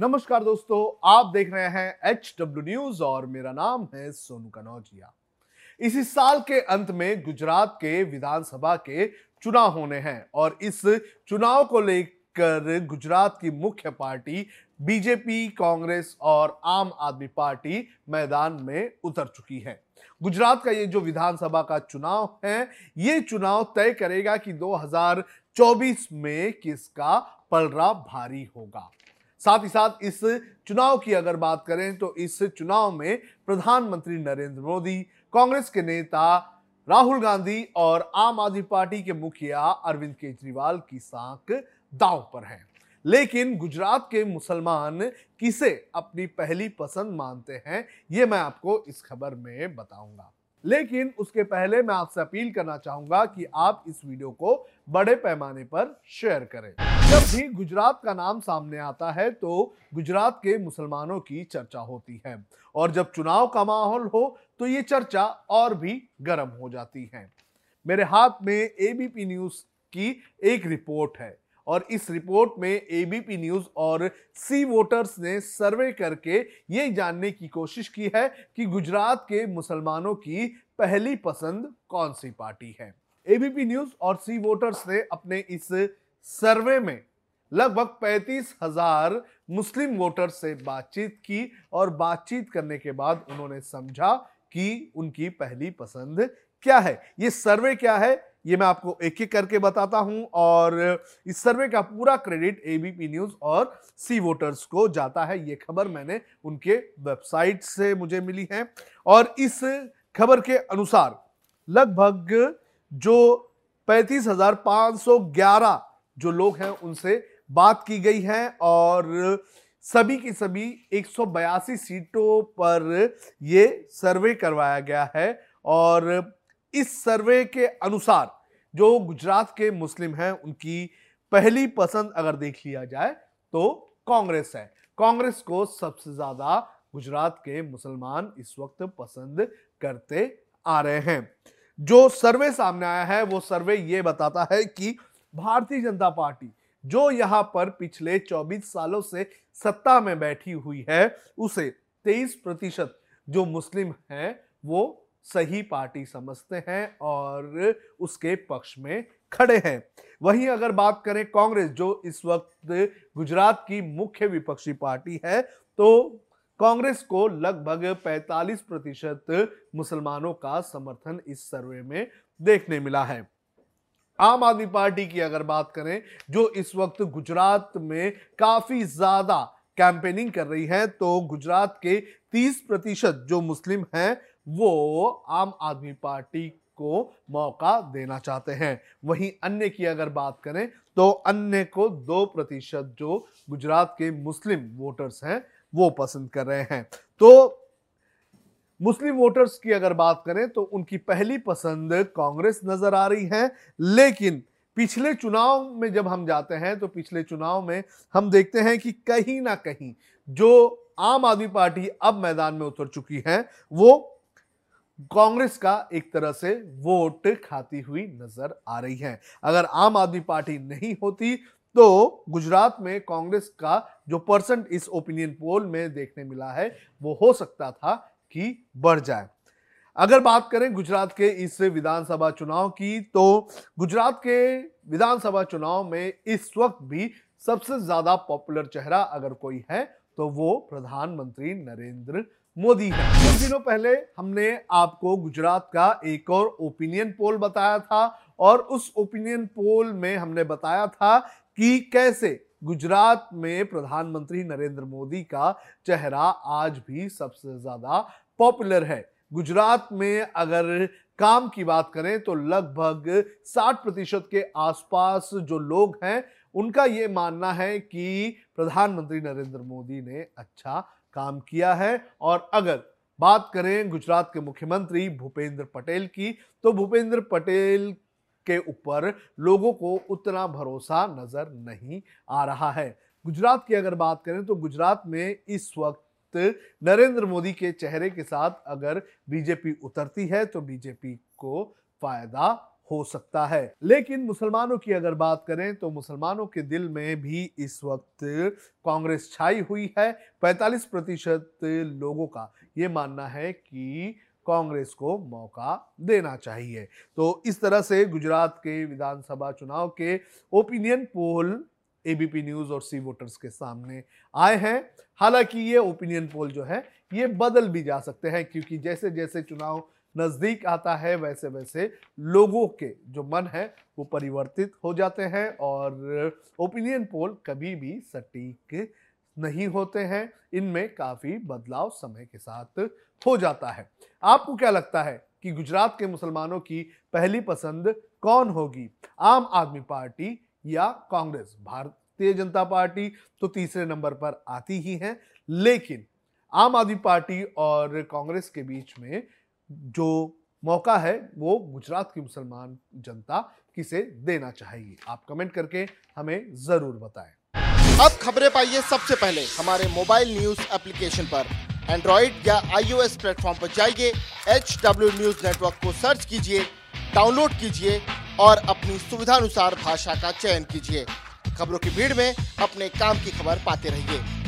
नमस्कार दोस्तों, आप देख रहे हैं एच डब्ल्यू न्यूज़ और मेरा नाम है सोनू कनौजिया। इसी साल के अंत में गुजरात के विधानसभा के चुनाव होने हैं और इस चुनाव को लेकर गुजरात की मुख्य पार्टी बीजेपी, कांग्रेस और आम आदमी पार्टी मैदान में उतर चुकी है। गुजरात का ये जो विधानसभा का चुनाव है, ये चुनाव तय करेगा कि 2024 में किसका पलड़ा भारी होगा। साथ ही साथ इस चुनाव की अगर बात करें तो इस चुनाव में प्रधानमंत्री नरेंद्र मोदी, कांग्रेस के नेता राहुल गांधी और आम आदमी पार्टी के मुखिया अरविंद केजरीवाल की साख दांव पर है। लेकिन गुजरात के मुसलमान किसे अपनी पहली पसंद मानते हैं, ये मैं आपको इस खबर में बताऊँगा। लेकिन उसके पहले मैं आपसे अपील करना चाहूँगा कि आप इस वीडियो को बड़े पैमाने पर शेयर करें। जब भी गुजरात का नाम सामने आता है तो गुजरात के मुसलमानों की चर्चा होती है और जब चुनाव का माहौल हो तो ये चर्चा और भी गर्म हो जाती है। मेरे हाथ में एबीपी न्यूज़ की एक रिपोर्ट है। और इस रिपोर्ट में एबीपी न्यूज़ और सी वोटर्स ने सर्वे करके ये जानने की कोशिश की है कि गुजरात के मुसलमानों की पहली पसंद कौन सी पार्टी है। एबीपी न्यूज़ और सी वोटर्स ने अपने इस सर्वे में लगभग पैंतीस हज़ार मुस्लिम वोटर्स से बातचीत की और बातचीत करने के बाद उन्होंने समझा कि उनकी पहली पसंद क्या है। ये सर्वे क्या है? ये मैं आपको एक एक करके बताता हूँ और इस सर्वे का पूरा क्रेडिट एबीपी न्यूज़ और सी वोटर्स को जाता है। ये खबर मैंने उनके वेबसाइट से मुझे मिली है और इस खबर के अनुसार लगभग जो पैंतीस हज़ार पाँच सौ ग्यारह जो लोग हैं उनसे बात की गई है और सभी की सभी एक सौ बयासी सीटों पर ये सर्वे करवाया गया है और इस सर्वे के अनुसार जो गुजरात के मुस्लिम हैं, उनकी पहली पसंद अगर देख लिया जाए तो कांग्रेस है। कांग्रेस को सबसे ज़्यादा गुजरात के मुसलमान इस वक्त पसंद करते आ रहे हैं। जो सर्वे सामने आया है, वो सर्वे ये बताता है कि भारतीय जनता पार्टी, जो यहाँ पर पिछले 24 सालों से सत्ता में बैठी हुई है, उसे 23 प्रतिशत जो मुस्लिम हैं, वो सही पार्टी समझते हैं और उसके पक्ष में खड़े हैं। वहीं अगर बात करें कांग्रेस, जो इस वक्त गुजरात की मुख्य विपक्षी पार्टी है तो कांग्रेस को लगभग 45 प्रतिशत मुसलमानों का समर्थन इस सर्वे में देखने मिला है। आम आदमी पार्टी की अगर बात करें, जो इस वक्त गुजरात में काफ़ी ज़्यादा कैंपेनिंग कर रही है तो गुजरात के 30 प्रतिशत जो मुस्लिम हैं वो आम आदमी पार्टी को मौका देना चाहते हैं। वहीं अन्य की अगर बात करें तो अन्य को दो प्रतिशत जो गुजरात के मुस्लिम वोटर्स हैं, वो पसंद कर रहे हैं। तो मुस्लिम वोटर्स की अगर बात करें तो उनकी पहली पसंद कांग्रेस नज़र आ रही है। लेकिन पिछले चुनाव में जब हम जाते हैं तो पिछले चुनाव में हम देखते हैं कि कहीं ना कहीं जो आम आदमी पार्टी अब मैदान में उतर चुकी है, वो कांग्रेस का एक तरह से वोट खाती हुई नज़र आ रही है। अगर आम आदमी पार्टी नहीं होती तो गुजरात में कांग्रेस का जो परसेंट इस ओपिनियन पोल में देखने मिला है, वो हो सकता था कि बढ़ जाए। अगर बात करें गुजरात के इस विधानसभा चुनाव की तो गुजरात के विधानसभा चुनाव में इस वक्त भी सबसे ज़्यादा पॉपुलर चेहरा अगर कोई है तो वो प्रधानमंत्री नरेंद्र मोदी है। कुछ दिनों पहले हमने आपको गुजरात का एक और ओपिनियन पोल बताया था और उस ओपिनियन पोल में हमने बताया था कि कैसे गुजरात में प्रधानमंत्री नरेंद्र मोदी का चेहरा आज भी सबसे ज़्यादा पॉपुलर है। गुजरात में अगर काम की बात करें तो लगभग 60 प्रतिशत के आसपास जो लोग हैं उनका ये मानना है कि प्रधानमंत्री नरेंद्र मोदी ने अच्छा काम किया है और अगर बात करें गुजरात के मुख्यमंत्री भूपेंद्र पटेल की तो भूपेंद्र पटेल के ऊपर लोगों को उतना भरोसा नज़र नहीं आ रहा है। गुजरात की अगर बात करें तो गुजरात में इस वक्त नरेंद्र मोदी के चेहरे के साथ अगर बीजेपी उतरती है तो बीजेपी को फ़ायदा हो सकता है। लेकिन मुसलमानों की अगर बात करें तो मुसलमानों के दिल में भी इस वक्त कांग्रेस छाई हुई है 45 प्रतिशत लोगों का ये मानना है कि कांग्रेस को मौका देना चाहिए। तो इस तरह से गुजरात के विधानसभा चुनाव के ओपिनियन पोल एबीपी न्यूज़ और सी वोटर्स के सामने आए हैं। हालाँकि ये ओपिनियन पोल जो है, ये बदल भी जा सकते हैं, क्योंकि जैसे जैसे चुनाव नज़दीक आता है वैसे वैसे लोगों के जो मन है वो परिवर्तित हो जाते हैं और ओपिनियन पोल कभी भी सटीक नहीं होते हैं। इनमें काफ़ी बदलाव समय के साथ हो जाता है। आपको क्या लगता है कि गुजरात के मुसलमानों की पहली पसंद कौन होगी? आम आदमी पार्टी या कांग्रेस? भारतीय जनता पार्टी तो तीसरे नंबर पर आती ही है, लेकिन आम आदमी पार्टी और कांग्रेस के बीच में जो मौका है, वो गुजरात की मुसलमान जनता किसे देना चाहिए? आप कमेंट करके हमें ज़रूर बताएँ। अब खबरें पाइए सबसे पहले। हमारे मोबाइल न्यूज़ एप्लीकेशन पर। एंड्रॉइड या आईओएस प्लेटफॉर्म पर जाइए एच डब्ल्यू न्यूज़ नेटवर्क को सर्च कीजिए, डाउनलोड कीजिए और अपनी सुविधानुसार भाषा का चयन कीजिए। खबरों की भीड़ में अपने काम की खबर पाते रहिए।